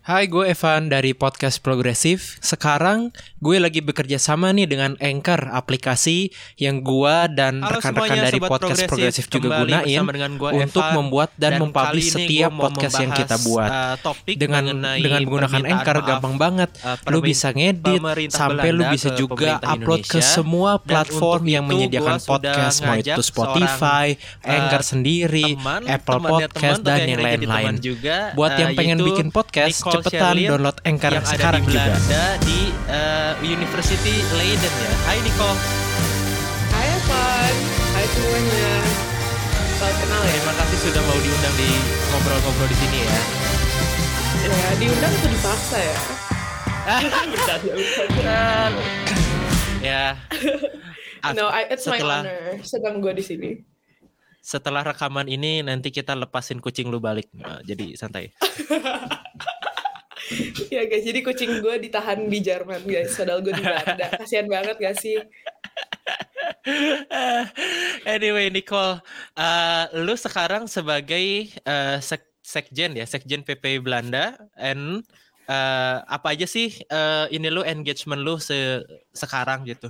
Hai, gue Evan dari podcast Progresif. Sekarang gue lagi bekerja sama nih dengan Anchor, aplikasi yang gue dan rekan-rekan dari podcast Progresif. Progresif juga gunain gua, untuk Evan. membuat dan, Dan mempublish setiap podcast yang kita buat. uh, topik dengan dengan menggunakan Anchor maaf, gampang banget. uh, lu bisa ngedit sampai lu bisa juga upload ke semua platform yang menyediakan podcast, mau itu Spotify, seorang, Anchor uh, sendiri, teman, Apple temannya Podcast teman, dan yang lain-lain. Buat yang uh, pengen bikin podcast, Cepetan Sherlyn download Anchor yang sekarang ada di juga. Belanda di uh, University Leiden ya. Hai Nicole. Hai Evan, hai semuanya. Salam kenal ya. Terima kasih sudah mau diundang di ngobrol-ngobrol di sini ya. Ya, diundang atau dipaksa ya? Bercanda, bercanda. ya. No, I, it's setelah my honor. Sedang gue di sini. setelah rekaman ini nanti kita lepasin kucing lu balik. Nah, jadi santai. Ya guys, jadi kucing gue ditahan di Jerman guys, padahal gue di Belanda. Kasian banget gak sih? anyway, Nicole, uh, lu sekarang sebagai uh, sek- sekjen ya, sekjen PPI Belanda, and uh, apa aja sih uh, ini lu engagement lu se sekarang gitu?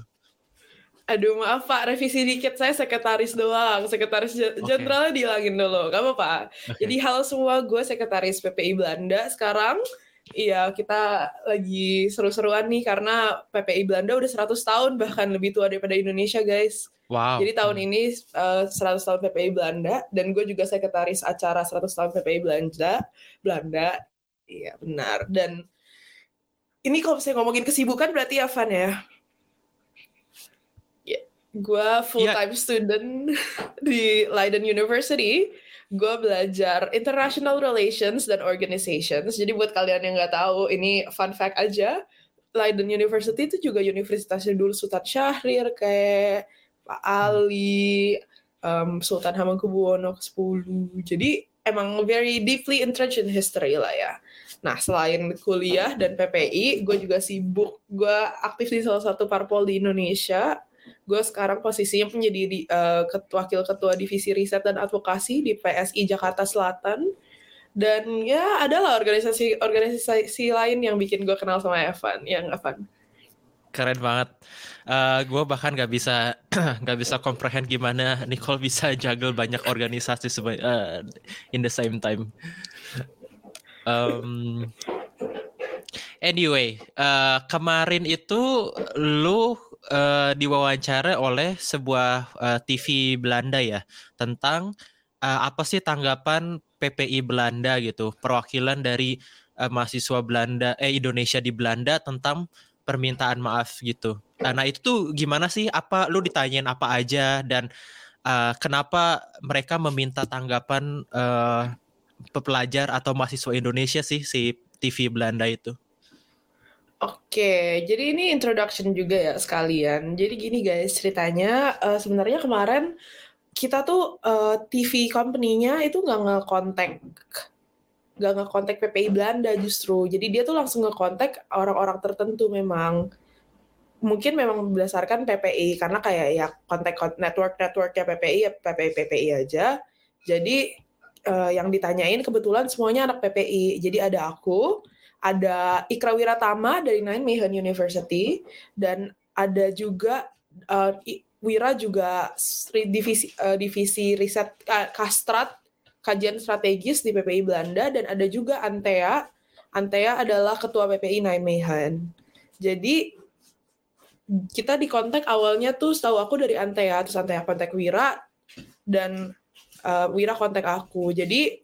Aduh maaf pak, revisi dikit saya sekretaris doang. Sekretaris je- Oke. jenderalnya dihilangin dulu, gak apa-apa. Oke. Jadi halo semua, gue sekretaris PPI Belanda sekarang. Iya, kita lagi seru-seruan nih karena PPI Belanda udah 100 tahun bahkan lebih tua daripada Indonesia, guys. Wow. Jadi tahun ini eh, 100 tahun PPI Belanda dan gue juga sekretaris acara 100 tahun PPI Belanda. Belanda. Iya, benar. Dan ini kalau saya ngomongin kesibukan berarti ya Van ya. Ya, gue full time student di Leiden University. Gue belajar international relations dan organizations. Jadi buat kalian yang nggak tahu, ini fun fact aja. Leiden University itu juga universitasnya dulu Sultan Syahrir kayak Pak Ali, um, Sultan Hamengkubuwono ke-10. Jadi emang very deeply entrenched in history lah ya. Nah, selain kuliah dan PPI, gue juga sibuk. Gue aktif di salah satu parpol di Indonesia. Gue sekarang posisinya menjadi di, eh, ket- wakil ketua divisi riset dan advokasi di PSI Jakarta Selatan. Dan ya adalah organisasi-organisasi lain yang bikin gue kenal sama Evan, yang Evan. Keren banget. Eh gue bahkan gak bisa nggak bisa comprehend gimana Nicole bisa juggle banyak organisasi seba- eh, in the same time. Um, anyway, eh, kemarin itu lu eh, diwawancara oleh sebuah eh, TV Belanda ya tentang eh, apa sih tanggapan PPI Belanda gitu, perwakilan dari eh, mahasiswa Belanda eh Indonesia di Belanda tentang permintaan maaf gitu. Nah itu tuh gimana sih? Apa lu ditanyain apa aja dan uh, kenapa mereka meminta tanggapan uh, pelajar atau mahasiswa Indonesia sih si TV Belanda itu? Oke, jadi ini introduction juga ya sekalian. Jadi gini guys, ceritanya eh, sebenarnya kemarin kita tuh eh, TV company-nya itu nggak nge-contact nggak nge-contact PPI Belanda justru. Jadi dia tuh langsung nge-contact orang-orang tertentu memang. Mungkin memang berdasarkan PPI karena kayak ya kontak network networknya PPI ya PPI PPI aja. Jadi eh, yang ditanyain kebetulan semuanya anak PPI. Jadi ada aku, ada Ikra Wiratama dari Nijmegen University dan ada juga uh, Wira juga divisi uh, divisi riset uh, Kastrat kajian strategis di PPI Belanda dan ada juga Antea. Antea adalah ketua PPI Nijmegen. Jadi kita di kontak awalnya tuh setahu aku dari Antea, terus Antea kontak Wira dan uh, Wira kontak aku. Jadi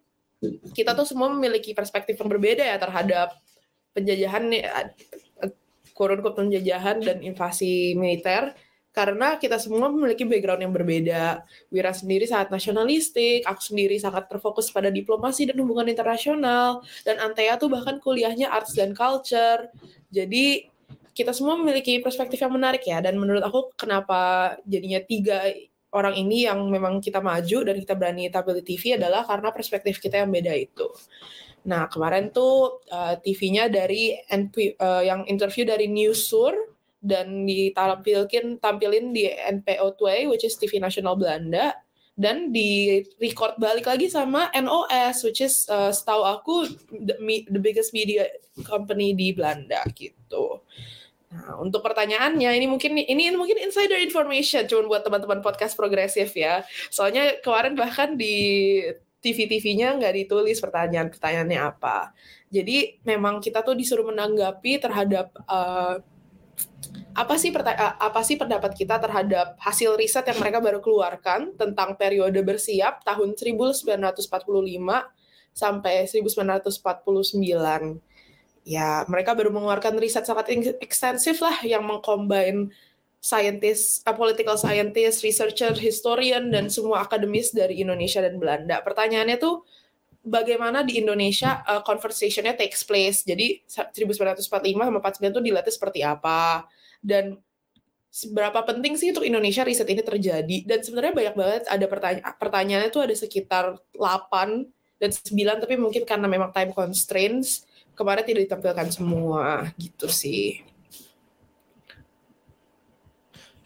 kita tuh semua memiliki perspektif yang berbeda ya terhadap penjajahan nih, eh, kurun penjajahan dan invasi militer karena kita semua memiliki background yang berbeda. Wira sendiri sangat nasionalistik, aku sendiri sangat terfokus pada diplomasi dan hubungan internasional, dan Antea tuh bahkan kuliahnya arts dan culture. Jadi kita semua memiliki perspektif yang menarik ya, dan menurut aku kenapa jadinya tiga orang ini yang memang kita maju dan kita berani tampil di TV adalah karena perspektif kita yang beda itu. Nah, kemarin tuh uh, TV-nya dari NP, uh, yang interview dari Newsur dan ditampilkan tampilin di NPO 2 which is TV nasional Belanda dan di record balik lagi sama NOS which is uh, setahu aku the, the biggest media company di Belanda gitu. Nah, untuk pertanyaannya ini mungkin ini mungkin insider information cuma buat teman-teman podcast progresif ya. Soalnya kemarin bahkan di TV-TV-nya nggak ditulis pertanyaan-pertanyaannya apa. Jadi memang kita tuh disuruh menanggapi terhadap uh, apa sih apa sih pendapat kita terhadap hasil riset yang mereka baru keluarkan tentang periode bersiap tahun 1945 sampai 1949. Ya, mereka baru mengeluarkan riset sangat ekstensif lah yang mengcombine scientist, uh, political scientist, researcher, historian dan semua akademis dari Indonesia dan Belanda. Pertanyaannya tuh bagaimana di Indonesia uh, conversationnya takes place. Jadi 1945 sama 49 tuh dilatih seperti apa dan seberapa penting sih untuk Indonesia riset ini terjadi dan sebenarnya banyak banget ada pertanyaan pertanyaannya itu ada sekitar 8 dan 9 tapi mungkin karena memang time constraints kemarin tidak ditampilkan semua gitu sih.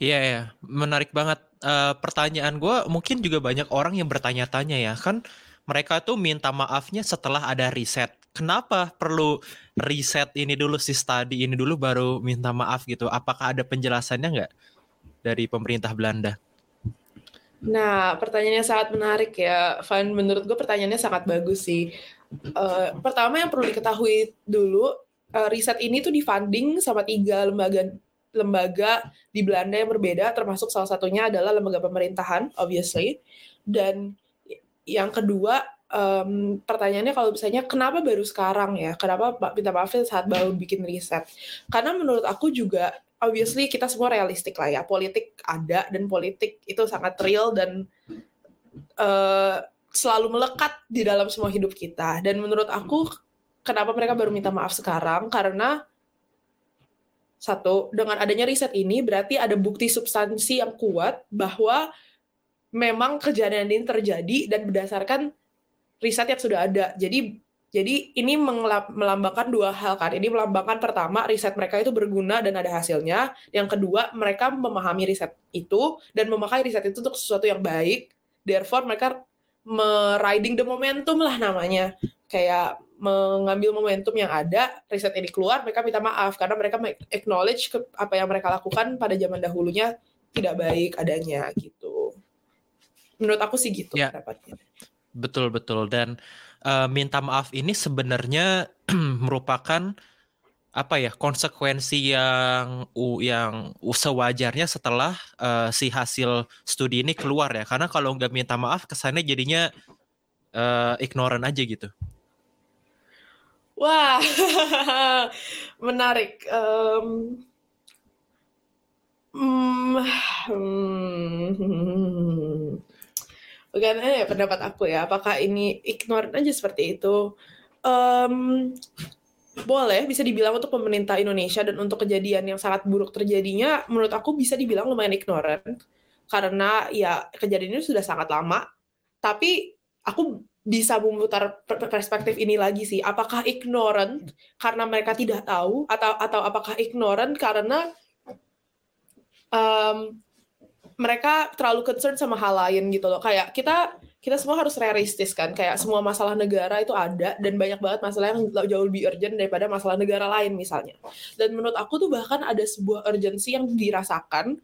Iya ya, menarik banget. Uh, pertanyaan gue mungkin juga banyak orang yang bertanya-tanya ya kan mereka tuh minta maafnya setelah ada riset kenapa perlu riset ini dulu si study ini dulu baru minta maaf gitu? Apakah ada penjelasannya nggak dari pemerintah Belanda? Nah, pertanyaannya sangat menarik ya. Van, menurut gue pertanyaannya sangat bagus sih. Uh, pertama yang perlu diketahui dulu, uh, riset ini tuh difunding sama tiga lembaga lembaga di Belanda yang berbeda, termasuk salah satunya adalah lembaga pemerintahan, obviously. Dan yang kedua, um, pertanyaannya kalau misalnya kenapa baru sekarang ya? Kenapa Pak Pinta Pavil saat baru bikin riset? Karena menurut aku juga obviously kita semua realistik lah ya. Politik ada dan politik itu sangat real dan uh, selalu melekat di dalam semua hidup kita. Dan menurut aku kenapa mereka baru minta maaf sekarang? Karena satu, dengan adanya riset ini berarti ada bukti substansi yang kuat bahwa memang kejadian ini terjadi dan berdasarkan riset yang sudah ada. Jadi jadi ini melambangkan dua hal kan. Ini melambangkan pertama riset mereka itu berguna dan ada hasilnya. Yang kedua mereka memahami riset itu dan memakai riset itu untuk sesuatu yang baik. Therefore mereka meriding the momentum lah namanya. Kayak mengambil momentum yang ada, riset ini keluar, mereka minta maaf karena mereka acknowledge ke apa yang mereka lakukan pada zaman dahulunya tidak baik adanya gitu. Menurut aku sih gitu ya. pendapatnya. Betul betul dan uh, minta maaf ini sebenarnya merupakan apa ya konsekuensi yang u yang sewajarnya setelah uh, si hasil studi ini keluar ya karena kalau nggak minta maaf kesannya jadinya uh, ignoran aja gitu. Wah menarik. Um, hmm, bukan ya pendapat aku ya apakah ini ignore aja seperti itu? Um, boleh bisa dibilang untuk pemerintah Indonesia dan untuk kejadian yang sangat buruk terjadinya menurut aku bisa dibilang lumayan ignorant. Karena ya kejadian ini sudah sangat lama. Tapi aku bisa memutar perspektif ini lagi sih apakah ignorant karena mereka tidak tahu atau atau apakah ignorant karena um, mereka terlalu concern sama hal lain gitu loh. Kayak kita kita semua harus realistis kan. Kayak semua masalah negara itu ada dan banyak banget masalah yang jauh lebih urgent daripada masalah negara lain misalnya. Dan menurut aku tuh bahkan ada sebuah urgensi yang dirasakan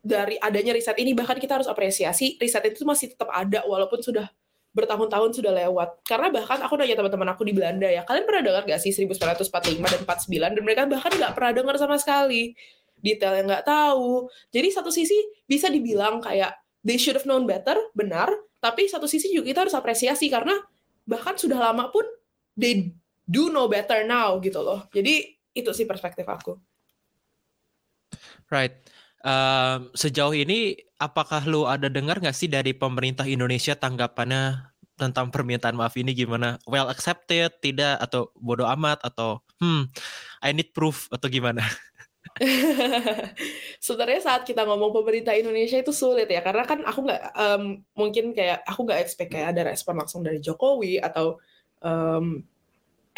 dari adanya riset ini bahkan kita harus apresiasi riset itu masih tetap ada walaupun sudah bertahun-tahun sudah lewat. Karena bahkan aku nanya teman-teman aku di Belanda ya, kalian pernah dengar gak sih 1945 dan 49 dan mereka bahkan nggak pernah dengar sama sekali detail yang nggak tahu. Jadi satu sisi bisa dibilang kayak they should have known better, benar. Tapi satu sisi juga kita harus apresiasi karena bahkan sudah lama pun they do know better now gitu loh. Jadi itu sih perspektif aku. Right. Um, sejauh ini apakah lu ada dengar nggak sih dari pemerintah Indonesia tanggapannya tentang permintaan maaf ini gimana? Well accepted, tidak atau bodoh amat atau hmm I need proof atau gimana? Sebenarnya saat kita ngomong pemerintah Indonesia itu sulit ya karena kan aku nggak um, mungkin kayak aku nggak expect kayak ada respon langsung dari Jokowi atau um,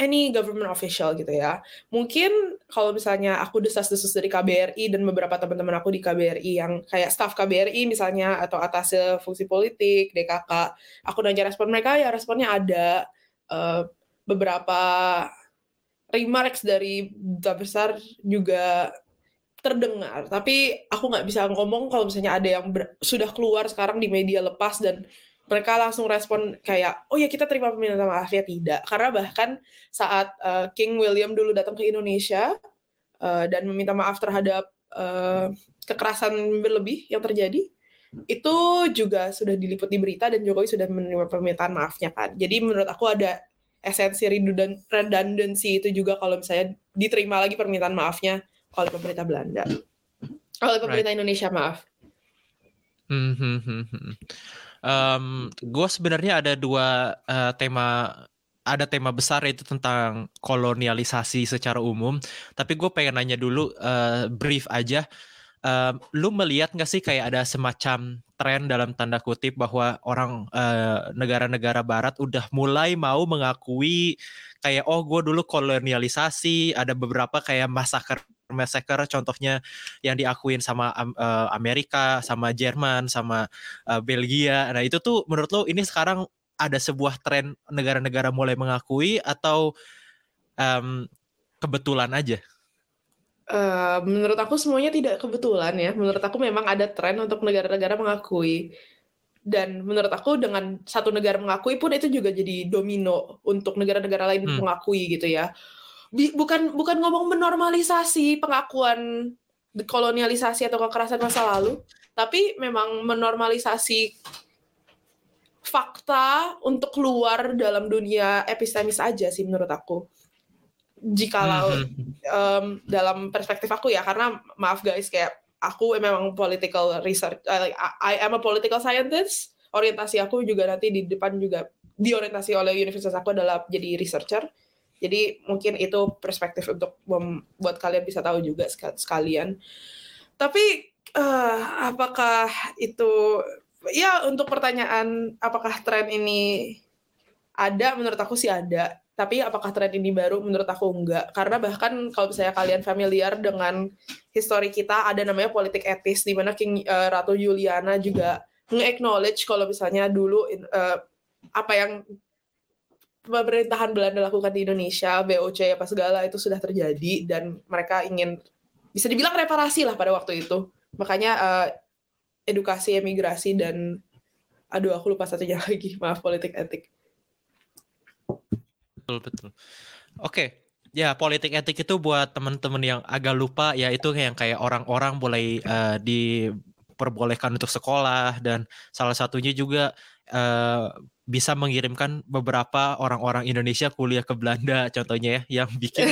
any government official gitu ya. Mungkin kalau misalnya aku desas-desus dari KBRI dan beberapa teman-teman aku di KBRI yang kayak staff KBRI misalnya atau atas fungsi politik, DKK, aku nanya respon mereka ya responnya ada uh, beberapa remarks dari duta besar juga terdengar tapi aku nggak bisa ngomong kalau misalnya ada yang sudah keluar sekarang di media lepas dan mereka langsung respon kayak oh ya kita terima permintaan maaf ya tidak karena bahkan saat uh, King William dulu datang ke Indonesia uh, dan meminta maaf terhadap uh, kekerasan berlebih yang terjadi itu juga sudah diliput di berita dan Jokowi sudah menerima permintaan maafnya kan jadi menurut aku ada esensi redundancy itu juga kalau misalnya diterima lagi permintaan maafnya oleh pemerintah Belanda, oleh pemerintah right. Indonesia maaf. Hmm, hmm, hmm, hmm. Um, gue sebenarnya ada dua uh, tema ada tema besar itu tentang kolonialisasi secara umum. Tapi gue pengen nanya dulu uh, brief aja. Uh, lu melihat nggak sih kayak ada semacam tren dalam tanda kutip bahwa orang negara negara-negara Barat udah mulai mau mengakui kayak oh gue dulu kolonialisasi, ada beberapa kayak masaker massacre contohnya yang diakuin sama uh, Amerika, sama Jerman, sama uh, Belgia. Nah, itu tuh menurut lo ini sekarang ada sebuah tren negara-negara mulai mengakui atau um, kebetulan aja? Uh, menurut aku semuanya tidak kebetulan ya. Menurut aku memang ada tren untuk negara-negara mengakui. Dan menurut aku dengan satu negara mengakui pun itu juga jadi domino untuk negara-negara lain hmm. mengakui gitu ya bukan bukan ngomong menormalisasi pengakuan kolonialisasi atau kekerasan masa lalu, tapi memang menormalisasi fakta untuk keluar dalam dunia epistemis aja sih menurut aku. Jikalau um, dalam perspektif aku ya, karena maaf guys kayak aku memang political research, uh, I am a political scientist. Orientasi aku juga nanti di depan juga diorientasi oleh universitas aku adalah jadi researcher jadi mungkin itu perspektif untuk membuat kalian bisa tahu juga sekalian. Tapi uh, apakah itu ya untuk pertanyaan apakah tren ini ada menurut aku sih ada. Tapi apakah tren ini baru menurut aku enggak. Karena bahkan kalau misalnya kalian familiar dengan histori kita ada namanya politik etis di mana King uh, Ratu Juliana juga nge-acknowledge kalau misalnya dulu uh, apa yang pemerintahan Belanda lakukan di Indonesia, BOC apa segala itu sudah terjadi dan mereka ingin bisa dibilang reparasi lah pada waktu itu. Makanya uh, edukasi emigrasi dan aduh aku lupa satunya lagi, maaf politik etik. Betul betul. Oke, okay. ya politik etik itu buat teman-teman yang agak lupa ya itu yang kayak orang-orang boleh uh, diperbolehkan untuk sekolah dan salah satunya juga uh, bisa mengirimkan beberapa orang-orang Indonesia kuliah ke Belanda contohnya ya yang bikin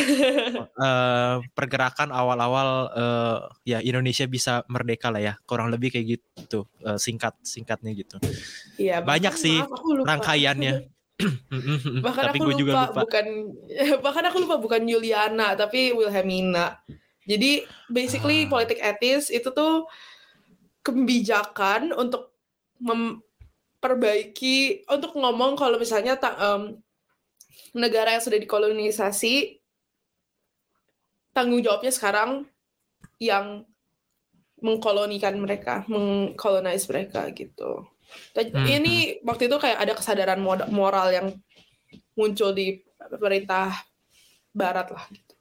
uh, pergerakan awal-awal uh, ya Indonesia bisa merdeka lah ya kurang lebih kayak gitu uh, singkat singkatnya gitu. Iya banyak sih maaf, rangkaiannya. Bahkan tapi aku lupa, juga lupa. bukan bahkan aku lupa bukan Juliana tapi Wilhelmina. Jadi basically ah. politik etis itu tuh kebijakan untuk mem perbaiki untuk ngomong kalau misalnya um, negara yang sudah dikolonisasi tanggung jawabnya sekarang yang mengkolonikan mereka, mengkolonize mereka gitu. Dan hmm. ini hmm. waktu itu kayak ada kesadaran moral yang muncul di pemerintah Barat lah. Gitu.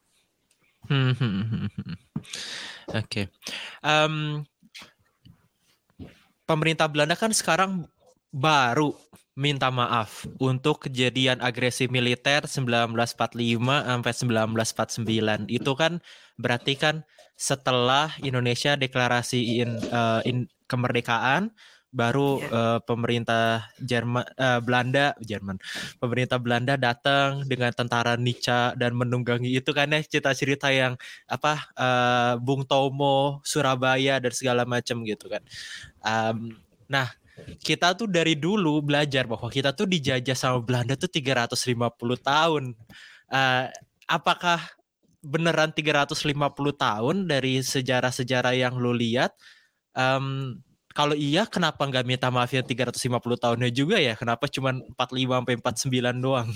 Hmm, hmm, hmm, Oke, okay. um, pemerintah Belanda kan sekarang baru minta maaf untuk kejadian agresi militer 1945 sampai 1949. Itu kan berarti kan setelah Indonesia deklarasiin uh, in, kemerdekaan baru uh, pemerintah Jerman uh, Belanda Jerman pemerintah Belanda datang dengan tentara Nica dan menunggangi itu kan ya cerita-cerita yang apa uh, Bung Tomo Surabaya dan segala macam gitu kan um, nah kita tuh dari dulu belajar bahwa kita tuh dijajah sama Belanda tuh 350 tahun. Uh, apakah beneran 350 tahun dari sejarah-sejarah yang lu lihat? Um, kalau iya kenapa nggak minta maaf yang 350 tahunnya juga ya? Kenapa cuma 45 sampai 49 doang?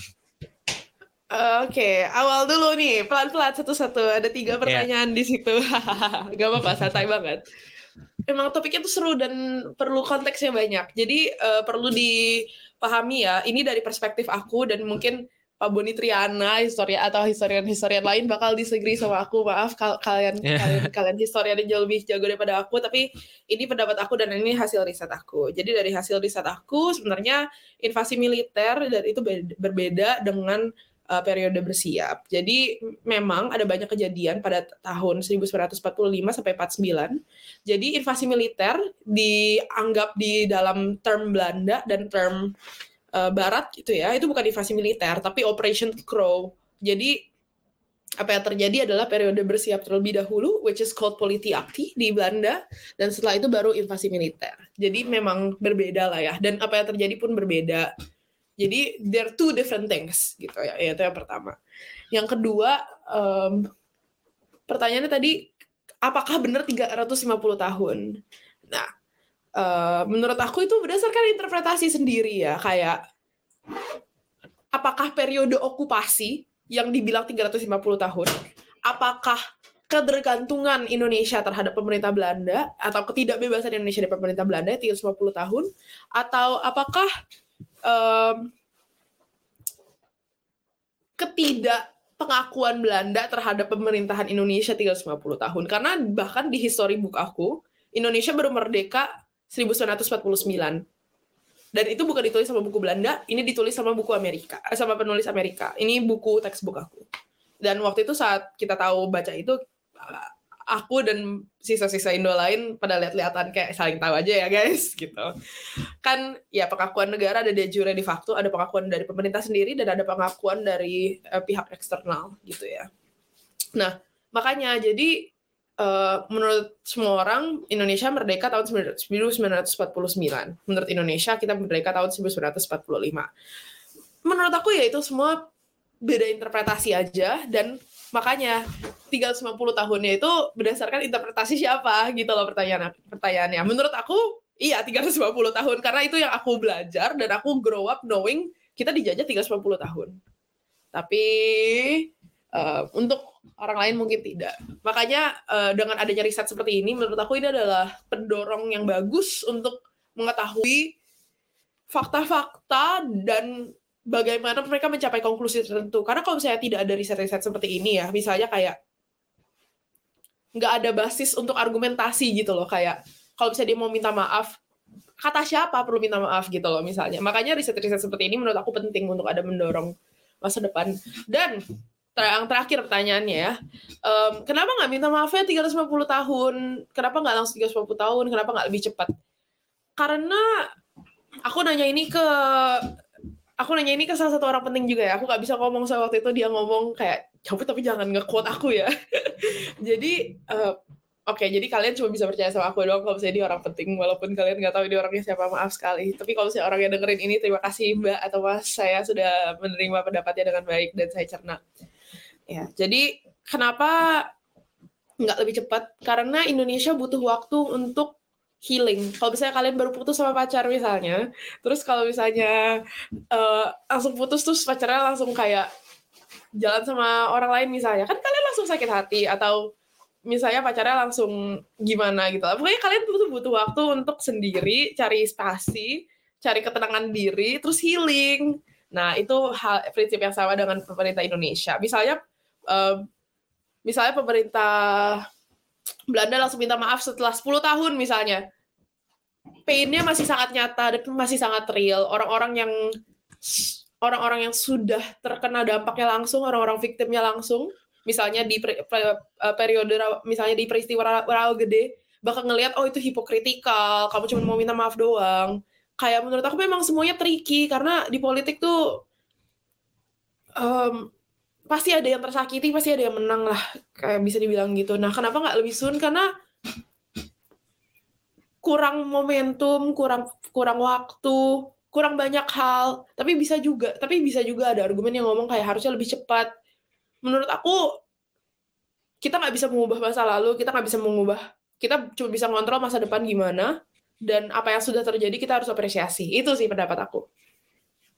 Oke, awal dulu nih, pelan-pelan satu-satu. Ada tiga pertanyaan di situ. Gak apa-apa, santai banget. Emang topiknya tuh seru dan perlu konteksnya banyak. Jadi eh, perlu dipahami ya, ini dari perspektif aku dan mungkin Pak Boni Triana, historia atau historian-historian lain bakal disagree sama aku. Maaf kal- kalian Yeah. kalian kalian historian yang jauh lebih jago daripada aku, tapi ini pendapat aku dan ini hasil riset aku. Jadi dari hasil riset aku sebenarnya invasi militer dan itu be- berbeda dengan uh, periode bersiap. Jadi memang ada banyak kejadian pada tahun 1945 sampai 49. Jadi invasi militer dianggap di dalam term Belanda dan term uh, Barat gitu ya, itu bukan invasi militer tapi Operation Crow. Jadi apa yang terjadi adalah periode bersiap terlebih dahulu, which is called Politiakti di Belanda, dan setelah itu baru invasi militer. Jadi memang berbeda lah ya, dan apa yang terjadi pun berbeda. Jadi there are two different things gitu ya, itu yang pertama. Yang kedua, em, pertanyaannya tadi, apakah benar 350 tahun? Nah, eh, menurut aku itu berdasarkan interpretasi sendiri ya, kayak apakah periode okupasi yang dibilang 350 tahun, apakah ketergantungan Indonesia terhadap pemerintah Belanda atau ketidakbebasan Indonesia dari pemerintah Belanda 350 tahun atau apakah em, ketidak pengakuan Belanda terhadap pemerintahan Indonesia 350 tahun? Karena bahkan di history book aku Indonesia baru merdeka 1949 dan itu bukan ditulis sama buku Belanda ini ditulis sama buku Amerika eh, sama penulis Amerika. Ini buku textbook aku. Dan waktu itu saat kita tahu baca itu aku dan sisa-sisa Indo lain pada lihat-lihatan kayak saling tahu aja ya guys gitu. Kan ya pengakuan negara ada de jure de facto ada pengakuan dari pemerintah sendiri dan ada pengakuan dari eh, pihak eksternal gitu ya. Nah makanya jadi eh, menurut semua orang Indonesia merdeka tahun 1949 menurut Indonesia kita merdeka tahun 1945 menurut aku ya itu semua beda interpretasi aja dan makanya 350 tahunnya itu berdasarkan interpretasi siapa gitu loh pertanyaan pertanyaannya. Menurut aku iya 350 tahun karena itu yang aku belajar dan aku grow up knowing kita dijajah 350 tahun. Tapi eh, untuk orang lain mungkin tidak. Makanya eh, dengan adanya riset seperti ini menurut aku ini adalah pendorong yang bagus untuk mengetahui fakta-fakta dan bagaimana mereka mencapai konklusi tertentu. Karena kalau misalnya tidak ada riset-riset seperti ini ya, misalnya kayak nggak ada basis untuk argumentasi gitu loh, kayak kalau misalnya dia mau minta maaf, kata siapa perlu minta maaf gitu loh misalnya. Makanya riset-riset seperti ini menurut aku penting untuk ada mendorong masa depan. Dan yang terakhir pertanyaannya ya, em, kenapa nggak minta maafnya 350 tahun? Kenapa nggak langsung 350 tahun? Kenapa nggak lebih cepat? Karena aku nanya ini ke aku nanya ini ke salah satu orang penting juga ya. Aku nggak bisa ngomong soal waktu itu dia ngomong kayak tapi tapi jangan nge-quote aku ya. jadi eh, oke, jadi kalian cuma bisa percaya sama aku doang kalau misalnya dia orang penting walaupun kalian nggak tahu dia orangnya siapa maaf sekali. Tapi kalau misalnya orang yang dengerin ini terima kasih Mbak atau Mas saya sudah menerima pendapatnya dengan baik dan saya cerna. Ya, jadi kenapa nggak lebih cepat? Karena Indonesia butuh waktu untuk healing. Kalau misalnya kalian baru putus sama pacar misalnya, terus kalau misalnya eh, langsung putus terus pacarnya langsung kayak jalan sama orang lain misalnya, kan kalian langsung sakit hati atau misalnya pacarnya langsung gimana gitu. Pokoknya kalian butuh butuh waktu untuk sendiri cari spasi, cari ketenangan diri, terus healing. Nah itu hal prinsip yang sama dengan pemerintah Indonesia. Misalnya, eh, misalnya pemerintah Belanda langsung minta maaf setelah 10 tahun misalnya. Pain-nya masih sangat nyata dan masih sangat real. Orang-orang yang orang-orang yang sudah terkena dampaknya langsung, orang-orang viktimnya langsung, misalnya di eh, periode misalnya di peristiwa Ra- Rawa Gede, bakal ngelihat oh itu hipokritikal, kamu cuma mau minta maaf doang. Kayak menurut aku memang semuanya tricky karena di politik tuh em, pasti ada yang tersakiti, pasti ada yang menang lah, kayak bisa dibilang gitu. Nah, kenapa nggak lebih soon? Karena kurang momentum, kurang kurang waktu, kurang banyak hal. Tapi bisa juga, tapi bisa juga ada argumen yang ngomong kayak harusnya lebih cepat. Menurut aku, kita nggak bisa mengubah masa lalu, kita nggak bisa mengubah, kita cuma bisa ngontrol masa depan gimana, dan apa yang sudah terjadi kita harus apresiasi. Itu sih pendapat aku.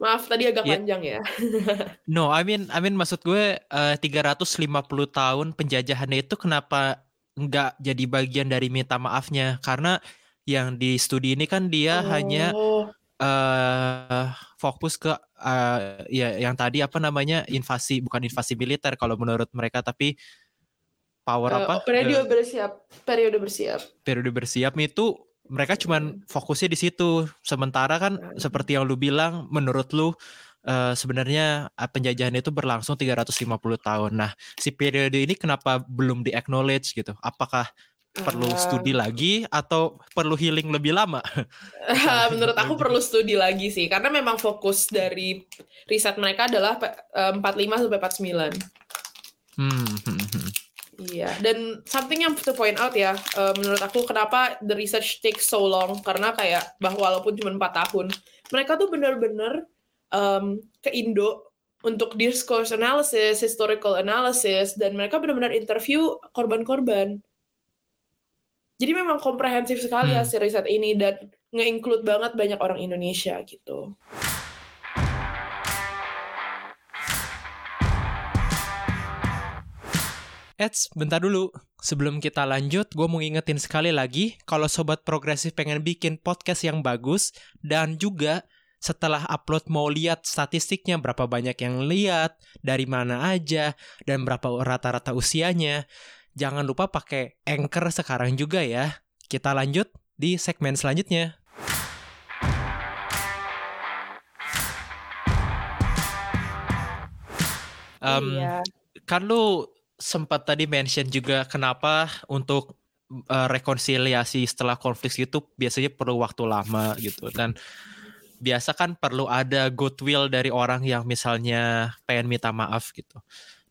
Maaf tadi agak Ya. panjang ya. No, I mean, I mean maksud gue eh, 350 tahun penjajahannya itu kenapa nggak jadi bagian dari minta maafnya? Karena yang di studi ini kan dia hanya Oh, eh fokus ke eh, ya yang tadi apa namanya invasi bukan invasi militer kalau menurut mereka tapi power eh, apa periode bersiap, periode bersiap. periode bersiap itu mereka cuman fokusnya di situ sementara kan Hmm. seperti yang lu bilang menurut lu eh, sebenarnya eh, penjajahan itu berlangsung 350 tahun nah si periode ini kenapa belum di acknowledge gitu apakah perlu Ah. studi lagi atau perlu healing lebih lama Menurut aku perlu studi lagi sih, karena memang fokus dari riset mereka adalah pe- eh, 45 sampai 49. hmm, hmm, hmm. Iya, dan something yang to point out ya, eh, menurut aku kenapa the research takes so long, karena kayak bahwa walaupun cuma 4 tahun, mereka tuh benar-benar em, ke Indo untuk discourse analysis, historical analysis, dan mereka benar-benar interview korban-korban. Jadi memang komprehensif sekali Hmm. hasil riset ini dan nge-include banget banyak orang Indonesia gitu. Eits, bentar dulu. Sebelum kita lanjut, gue mau ngingetin sekali lagi kalau Sobat Progresif pengen bikin podcast yang bagus dan juga setelah upload mau lihat statistiknya berapa banyak yang lihat, dari mana aja, dan berapa rata-rata usianya. Jangan lupa pakai Anchor sekarang juga ya. Kita lanjut di segmen selanjutnya. Em, iya. kan lu sempat tadi mention juga kenapa untuk uh, rekonsiliasi setelah konflik itu biasanya perlu waktu lama gitu. Dan biasa kan perlu ada goodwill dari orang yang misalnya pengen minta maaf gitu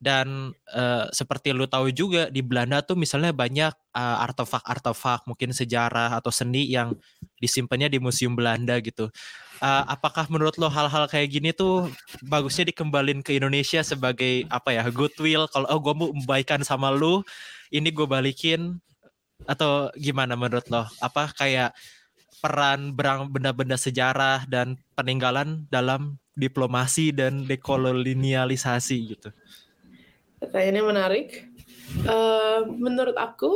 dan uh, seperti lu tahu juga di Belanda tuh misalnya banyak uh, artefak-artefak mungkin sejarah atau seni yang disimpannya di museum Belanda gitu. Uh, apakah menurut lo hal-hal kayak gini tuh bagusnya dikembalin ke Indonesia sebagai apa ya goodwill? Kalau oh gue mau membaikan sama lu ini gue balikin atau gimana menurut lo? Apa kayak peran berang benda-benda sejarah dan peninggalan dalam diplomasi dan dekolonialisasi gitu Pertanyaannya menarik. Eh, menurut aku,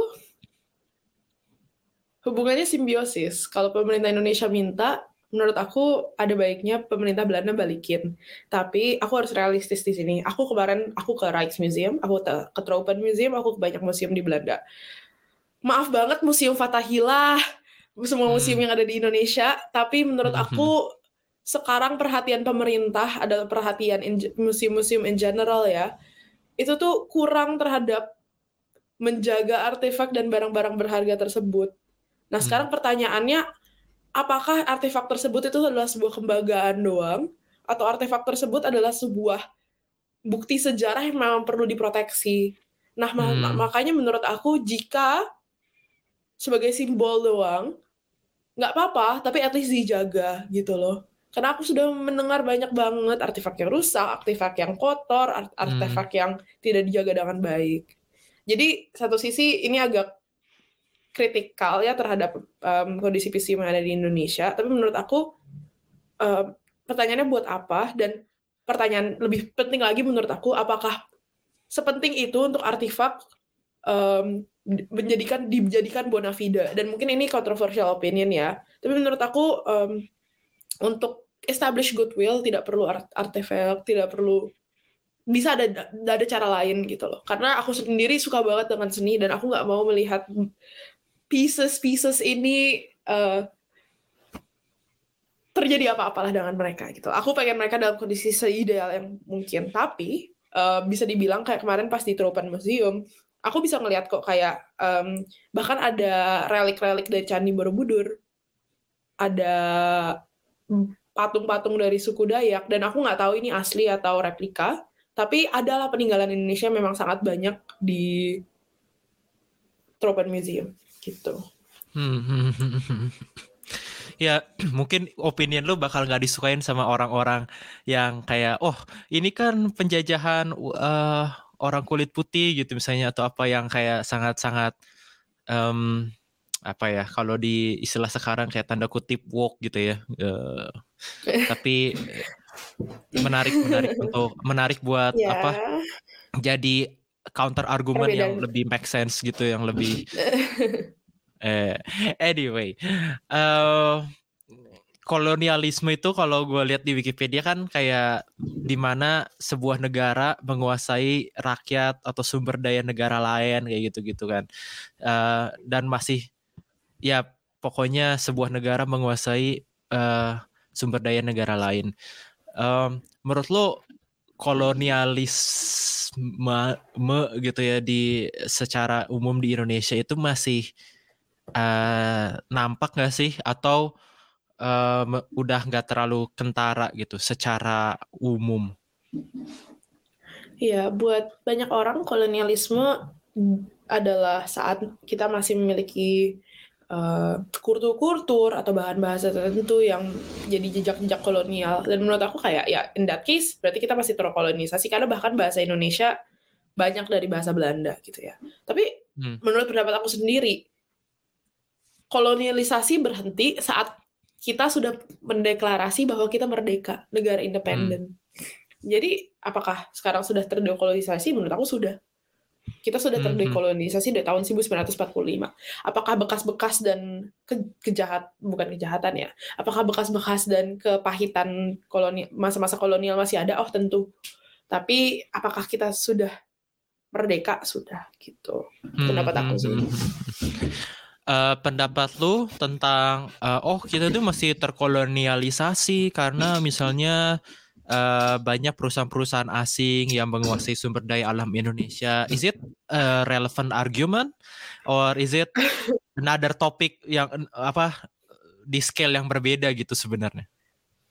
hubungannya simbiosis. Kalau pemerintah Indonesia minta, menurut aku ada baiknya pemerintah Belanda balikin. Tapi aku harus realistis di sini. Aku kemarin aku ke Rijksmuseum, aku ke, Tropen Museum, aku ke banyak museum di Belanda. Maaf banget Museum Fatahillah, semua museum Hmm. yang ada di Indonesia. Tapi menurut Mhm. aku sekarang perhatian pemerintah adalah perhatian in- museum-museum in general ya itu tuh kurang terhadap menjaga artefak dan barang-barang berharga tersebut. Nah, Hmm. sekarang pertanyaannya, apakah artefak tersebut itu adalah sebuah kebanggaan doang, atau artefak tersebut adalah sebuah bukti sejarah yang memang perlu diproteksi? Nah, Hmm. makanya menurut aku, jika sebagai simbol doang, nggak apa-apa, tapi at least dijaga gitu loh. Karena aku sudah mendengar banyak banget artefak yang rusak, artefak yang kotor, art- artefak yang tidak dijaga dengan baik. Jadi satu sisi ini agak kritikal ya terhadap em, kondisi museum yang ada di Indonesia. Tapi menurut aku em, pertanyaannya buat apa? Dan pertanyaan lebih penting lagi menurut aku, apakah sepenting itu untuk artefak di- menjadikan dijadikan bona fide? Dan mungkin ini controversial opinion ya. Tapi menurut aku em, untuk establish goodwill tidak perlu art- artefak, tidak perlu bisa ada ada cara lain gitu loh. Karena aku sendiri suka banget dengan seni dan aku nggak mau melihat pieces pieces ini eh, terjadi apa-apalah dengan mereka gitu. Aku pengen mereka dalam kondisi seideal yang mungkin. Tapi eh, bisa dibilang kayak kemarin pas di Tropen Museum, aku bisa ngelihat kok kayak em, bahkan ada relik-relik dari Candi Borobudur, ada patung-patung dari suku Dayak dan aku nggak tahu ini asli atau replika tapi adalah peninggalan Indonesia memang sangat banyak di Tropen Museum gitu. Hmm, hmm, hmm, ya mungkin opinion lu bakal nggak disukain sama orang-orang yang kayak oh ini kan penjajahan uh, orang kulit putih gitu misalnya atau apa yang kayak sangat-sangat em, apa ya kalau di istilah sekarang kayak tanda kutip woke gitu ya Eh, tapi menarik menarik untuk menarik buat Ya, apa jadi counter argumen yang lebih make sense gitu yang lebih eh anyway eh kolonialisme itu kalau gue lihat di Wikipedia kan kayak di mana sebuah negara menguasai rakyat atau sumber daya negara lain kayak gitu-gitu kan Eh, dan masih ya pokoknya sebuah negara menguasai eh, sumber daya negara lain Em, menurut lo kolonialisme me- gitu ya di secara umum di Indonesia itu masih eh, nampak nggak sih atau em, udah nggak terlalu kentara gitu secara umum? Iya, buat banyak orang kolonialisme adalah saat kita masih memiliki eh, kultur-kultur atau bahan bahasa tertentu yang jadi jejak-jejak kolonial. Dan menurut aku kayak ya in that case berarti kita masih terkolonisasi karena bahkan bahasa Indonesia banyak dari bahasa Belanda gitu ya. Tapi Hmm. menurut pendapat aku sendiri kolonialisasi berhenti saat kita sudah mendeklarasi bahwa kita merdeka, negara independen. Jadi, apakah sekarang sudah terdekolonisasi? Menurut aku sudah. Kita sudah Mhm. terdekolonisasi dari tahun 1945. Apakah bekas-bekas dan ke- kejahat bukan kejahatan ya? Apakah bekas-bekas dan kepahitan koloni masa-masa kolonial masih ada? Oh, tentu. Tapi apakah kita sudah merdeka? Sudah gitu. Pendapat aku sih. Hmm, hmm, hmm. Eh, pendapat lu tentang eh, oh kita tuh masih terkolonialisasi karena misalnya eh, banyak perusahaan-perusahaan asing yang menguasai sumber daya alam Indonesia. Is it a relevant argument or is it another topic yang apa di scale yang berbeda gitu sebenarnya?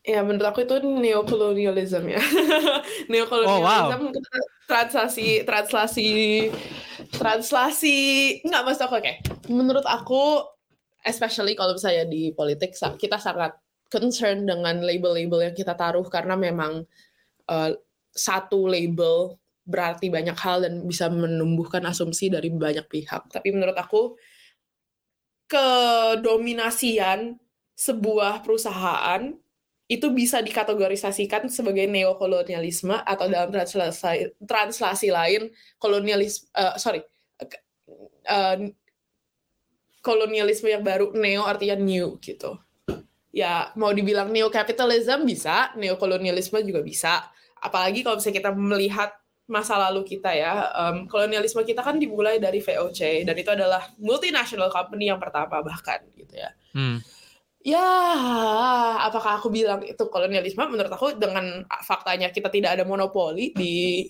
Ya, menurut aku itu neokolonialism ya. Oh, neokolonialism itu translasi translasi translasi nggak maksud aku oke. Menurut aku especially kalau misalnya di politik kita sangat concern dengan label-label yang kita taruh karena memang eh, satu label berarti banyak hal dan bisa menumbuhkan asumsi dari banyak pihak. Tapi menurut aku kedominasian sebuah perusahaan itu bisa dikategorisasikan sebagai neokolonialisme atau dalam translasi, translasi lain kolonialisme eh, sorry eh, kolonialisme yang baru neo artinya new gitu ya mau dibilang neokapitalism bisa neokolonialisme juga bisa apalagi kalau misalnya kita melihat masa lalu kita ya em, kolonialisme kita kan dimulai dari VOC dan itu adalah multinational company yang pertama bahkan gitu ya Hmm. Ya, apakah aku bilang itu kolonialisme? Menurut aku dengan faktanya kita tidak ada monopoli di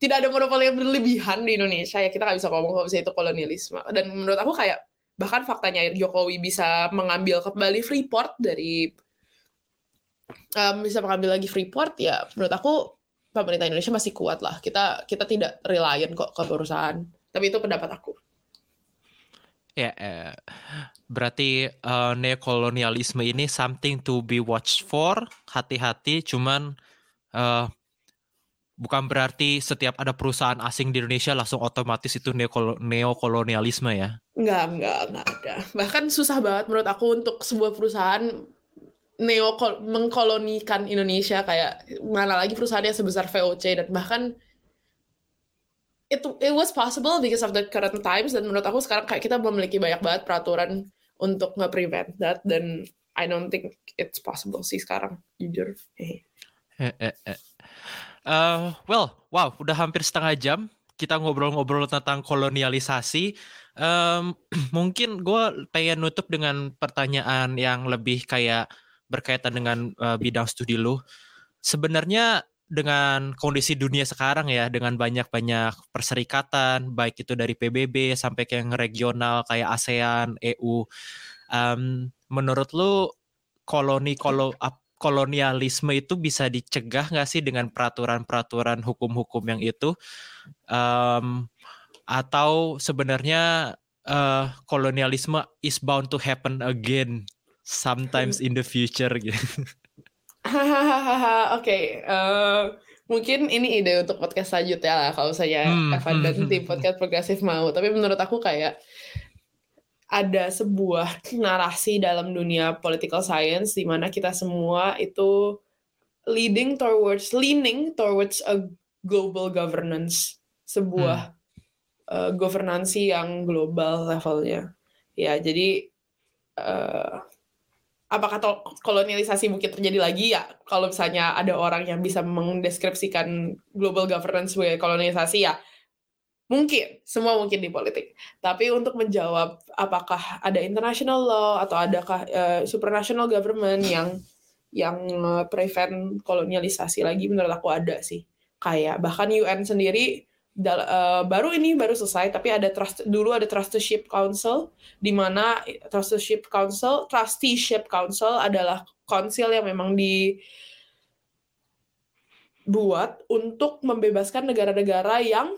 tidak ada monopoli yang berlebihan di Indonesia ya kita nggak bisa ngomong kalau misalnya itu kolonialisme. Dan menurut aku kayak bahkan faktanya Jokowi bisa mengambil kembali Freeport dari em, bisa mengambil lagi Freeport ya menurut aku pemerintah Indonesia masih kuat lah. Kita kita tidak reliant kok ke perusahaan. Tapi itu pendapat aku. Ya, eh, berarti eh, neokolonialisme ini something to be watched for, hati-hati. Cuman eh, bukan berarti setiap ada perusahaan asing di Indonesia langsung otomatis itu neokolo- neokolonialisme ya. Enggak, enggak, enggak ada. Bahkan susah banget menurut aku untuk sebuah perusahaan neo mengkolonikan Indonesia kayak mana lagi perusahaannya sebesar VOC dan bahkan itu it was possible because of the current times dan menurut aku sekarang kayak kita memiliki banyak banget peraturan untuk nge-prevent that dan I don't think it's possible sih sekarang jujur. Eh, eh, eh. Eh, well, wow, udah hampir setengah jam kita ngobrol-ngobrol tentang kolonialisasi. Em, mungkin gue pengen nutup dengan pertanyaan yang lebih kayak berkaitan dengan eh, bidang studi lu. Sebenarnya dengan kondisi dunia sekarang ya, dengan banyak-banyak perserikatan, baik itu dari PBB sampai ke yang regional kayak ASEAN, EU, em, menurut lu koloni kolo kolonialisme itu bisa dicegah nggak sih dengan peraturan-peraturan hukum-hukum yang itu Em, atau sebenarnya eh, kolonialisme is bound to happen again sometimes in the future gitu Oke, eh, mungkin ini ide untuk podcast selanjutnya lah kalau saya Hmm, Evan dan hmm, tim hmm. podcast progresif mau. Tapi menurut aku kayak ada sebuah narasi dalam dunia political science di mana kita semua itu leading towards leaning towards a global governance. Sebuah uh, governansi yang global levelnya. Ya jadi uh, apakah kolonialisasi mungkin terjadi lagi? Ya kalau misalnya ada orang yang bisa mendeskripsikan global governance sebagai kolonialisasi ya mungkin semua mungkin di politik. Tapi untuk menjawab apakah ada international law atau adakah uh, supranational government yang yang prevent kolonialisasi lagi menurut aku ada sih. Kayak bahkan UN sendiri uh, baru ini baru selesai tapi ada trust dulu ada trusteeship council di mana trusteeship council trusteeship council adalah konsil yang memang di buat untuk membebaskan negara-negara yang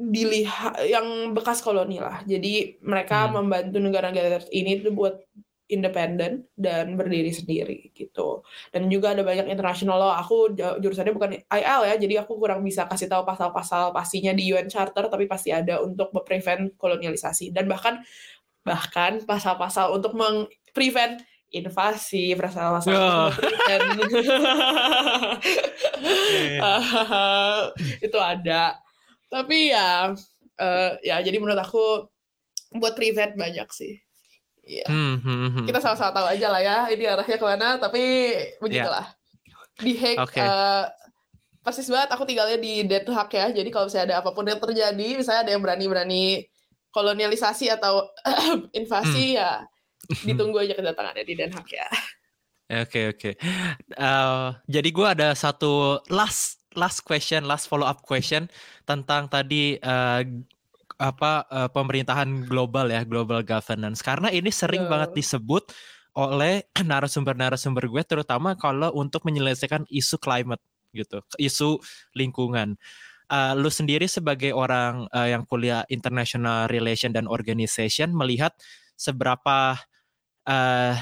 dilihat yang bekas koloni lah. Jadi mereka hmm. membantu negara-negara ini tuh buat independen dan berdiri sendiri gitu. Dan juga ada banyak international law. Aku jurusannya bukan IL ya, jadi aku kurang bisa kasih tahu pasal-pasal pastinya di UN Charter, tapi pasti ada untuk prevent kolonialisasi dan bahkan bahkan pasal-pasal untuk meng-prevent invasi, pasal-pasal oh. itu ada. Tapi ya, uh, ya jadi menurut aku buat prevent banyak sih. Iya. Hmm, hmm, hmm. Kita sama-sama tahu aja lah ya ini arahnya ke mana, tapi begitulah. Yeah. Di Hague okay. uh, eh, persis banget aku tinggalnya di Den Haag ya. Jadi kalau misalnya ada apa pun yang terjadi, misalnya ada yang berani-berani kolonialisasi atau invasi hmm. ya ditunggu aja kedatangannya di Den Haag ya. Oke okay, oke. Okay. Uh, eh, jadi gue ada satu last last question, last follow up question tentang tadi uh, apa uh, pemerintahan global ya, global governance. Karena ini sering uh. banget disebut oleh narasumber-narasumber gue terutama kalau untuk menyelesaikan isu climate gitu, isu lingkungan. Uh, lu sendiri sebagai orang uh, yang kuliah international relation dan organization melihat seberapa uh,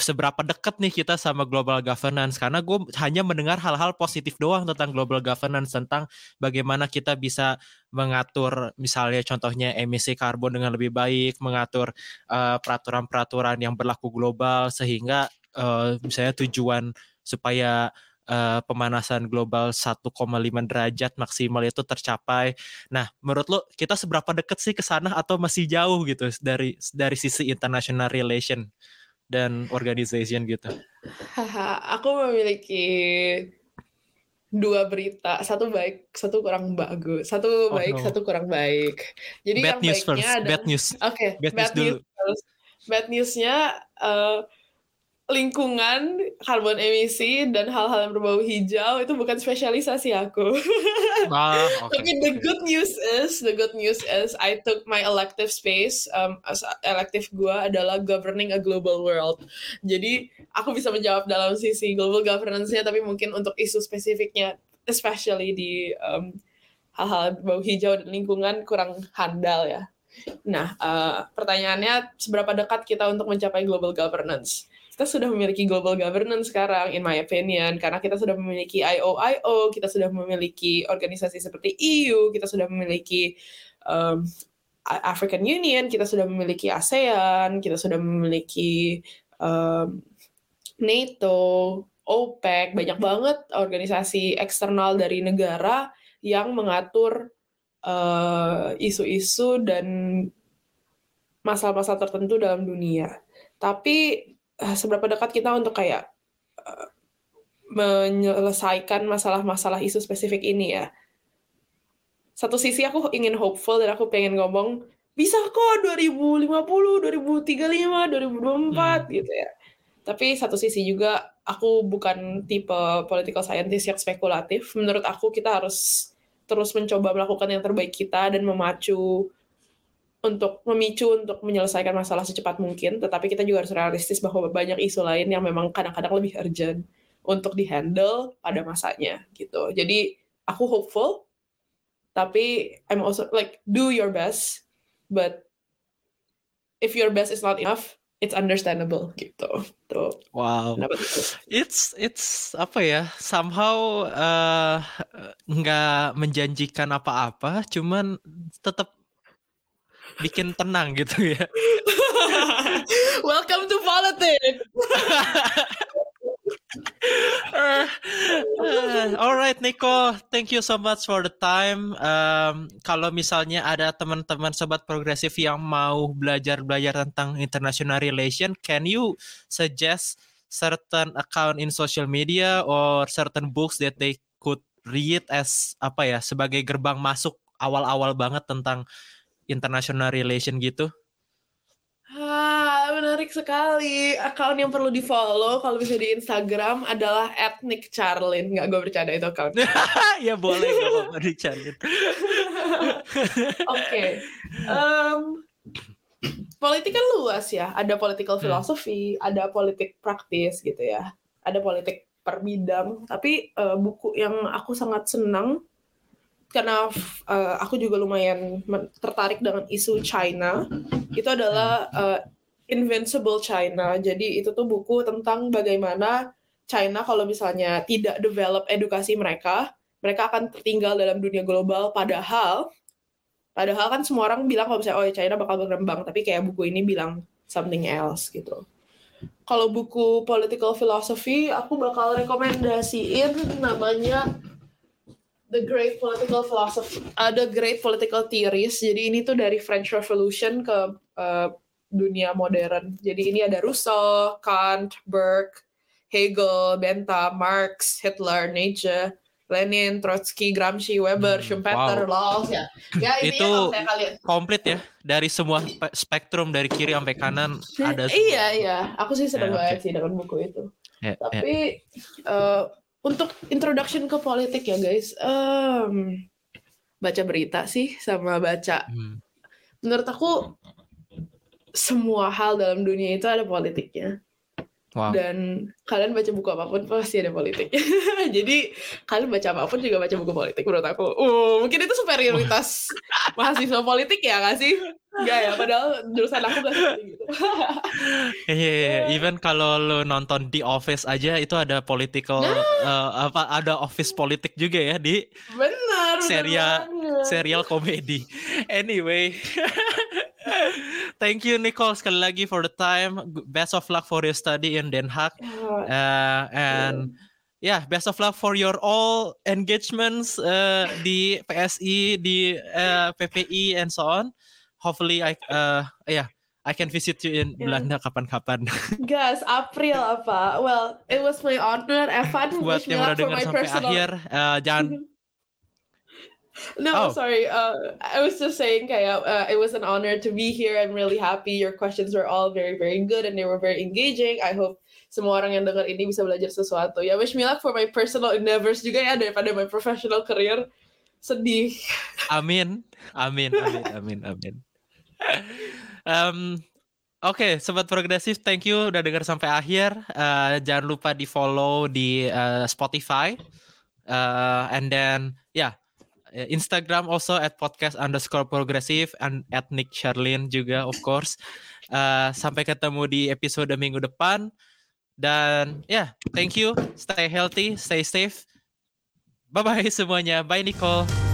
seberapa dekat nih kita sama global governance karena gue hanya mendengar hal-hal positif doang tentang global governance tentang bagaimana kita bisa mengatur misalnya contohnya emisi karbon dengan lebih baik mengatur peraturan peraturan-peraturan yang berlaku global sehingga uh, misalnya tujuan supaya uh, pemanasan global 1,5 derajat maksimal itu tercapai. Nah, menurut lo kita seberapa dekat sih ke sana atau masih jauh gitu dari dari sisi international relation? Dan organization gitu? aku memiliki dua berita, satu baik, satu kurang bagus, satu oh, baik, no. satu kurang baik. Jadi bad yang news baiknya first. ada bad news. Oke, okay, bad, bad news, news Bad newsnya uh, lingkungan, karbon emisi dan hal-hal yang berbau hijau itu bukan spesialisasi aku. Ah, okay. Tapi the good news is, the good news is I took my elective space. Um, elective gue adalah governing a global world. Jadi aku bisa menjawab dalam sisi global governance-nya, tapi mungkin untuk isu spesifiknya, especially di um, hal-hal bau hijau dan lingkungan kurang handal ya. Nah, uh, pertanyaannya seberapa dekat kita untuk mencapai global governance? Kita sudah memiliki global governance sekarang, in my opinion, karena kita sudah memiliki IOIO, kita sudah memiliki organisasi seperti EU, kita sudah memiliki um, African Union, kita sudah memiliki ASEAN, kita sudah memiliki um, NATO, OPEC, banyak banget organisasi eksternal dari negara yang mengatur uh, isu-isu uh, dan masalah-masalah tertentu dalam dunia. Tapi uh, seberapa dekat kita untuk kayak uh, menyelesaikan masalah-masalah isu spesifik ini ya. Satu sisi aku ingin hopeful dan aku pengen ngomong bisa kok 2050, 2035, 2024 hmm. gitu ya. Tapi satu sisi juga aku bukan tipe political scientist yang spekulatif. Menurut aku kita harus terus mencoba melakukan yang terbaik kita dan memacu untuk memicu untuk menyelesaikan masalah secepat mungkin, tetapi kita juga harus realistis bahwa banyak isu lain yang memang kadang-kadang lebih urgent untuk dihandle pada masanya gitu. Jadi aku hopeful, tapi I'm also like do your best, but if your best is not enough, it's understandable gitu. Tuh. Wow. It's it's apa ya? Somehow uh, nggak menjanjikan apa-apa, cuman tetap bikin tenang gitu ya. Welcome to politics. uh, uh, alright Nico, thank you so much for the time. Um, kalau misalnya ada teman-teman sobat progresif yang mau belajar-belajar tentang international relation, can you suggest certain account in social media or certain books that they could read as apa ya sebagai gerbang masuk awal-awal banget tentang international relation gitu? Ah, menarik sekali. Akun yang perlu di follow kalau bisa di Instagram adalah ethnic Charlin. Nggak gue bercanda itu akun. ya boleh nggak apa-apa dicari. Oke. Um, politik kan luas ya. Ada political Hmm. philosophy, ada politik praktis gitu ya. Ada politik per bidang. Tapi uh, buku yang aku sangat senang karena uh, aku juga lumayan tertarik dengan isu China itu adalah uh, Invincible China. Jadi itu tuh buku tentang bagaimana China kalau misalnya tidak develop edukasi mereka, mereka akan tertinggal dalam dunia global. Padahal, padahal kan semua orang bilang kalau misalnya oh China bakal berkembang, tapi kayak buku ini bilang something else gitu. Kalau buku political philosophy, aku bakal rekomendasiin namanya The Great Political Philosophy, uh, The Great Political Theories. Jadi ini tuh dari French Revolution ke uh, dunia modern. Jadi ini ada Rousseau, Kant, Burke, Hegel, Bentham, Marx, Hitler, Nietzsche, Lenin, Trotsky, Gramsci, Weber, Hmm, Schumpeter, Rawls ya. Ya ini Itu kalian. Komplit ya dari semua spe- spektrum dari kiri sampai kanan ada. semua. Iya iya, aku sih senang Ya, oke. banget sih dengan buku itu. Ya, ya. Tapi eh, untuk introduction ke politik ya guys, em, baca berita sih sama baca. Hmm. Menurut aku semua hal dalam dunia itu ada politiknya. Wow. Dan kalian baca buku apa pun pasti ada politik. Jadi kalian baca apa pun juga baca buku politik menurut aku. Uh, mungkin itu superioritas mahasiswa politik ya nggak sih? Enggak ya, padahal jurusan aku gak seperti gitu. Iya, iya, iya. even kalau lo nonton The Office aja itu ada political eh, apa ada office politik juga ya di benar, Serial- serial komedi. Anyway, thank you Nicole sekali lagi for the time. Best of luck for your study in Den Haag. Ya, Uh, and yeah, best of luck for your all engagements uh, di PSI, di uh, PPI, and so on. Hopefully, I uh, yeah, I can visit you in Yeah. Belanda kapan-kapan. Guys, April apa? Well, it was my honor, Evan. Buat yang udah dengar my sampai personal. akhir, uh, jangan No, Oh. sorry. Uh, I was just saying, kayak, uh, it was an honor to be here. I'm really happy. Your questions were all very, very good and they were very engaging. I hope semua orang yang dengar ini bisa belajar sesuatu. Ya, wish me luck for my personal endeavors juga ya daripada my professional career. Sedih. Amin, amin, amin, amin, amin. um, Oke, sobat progresif, thank you udah dengar sampai akhir. Uh, jangan lupa di follow di uh, Spotify, uh, and then yeah, uh, Instagram also at podcast underscore progresif and at Nick Charlene juga of course. Uh, sampai ketemu di episode minggu depan. Dan yeah, thank you. Stay healthy, stay safe. Bye bye semuanya. Bye Nicole.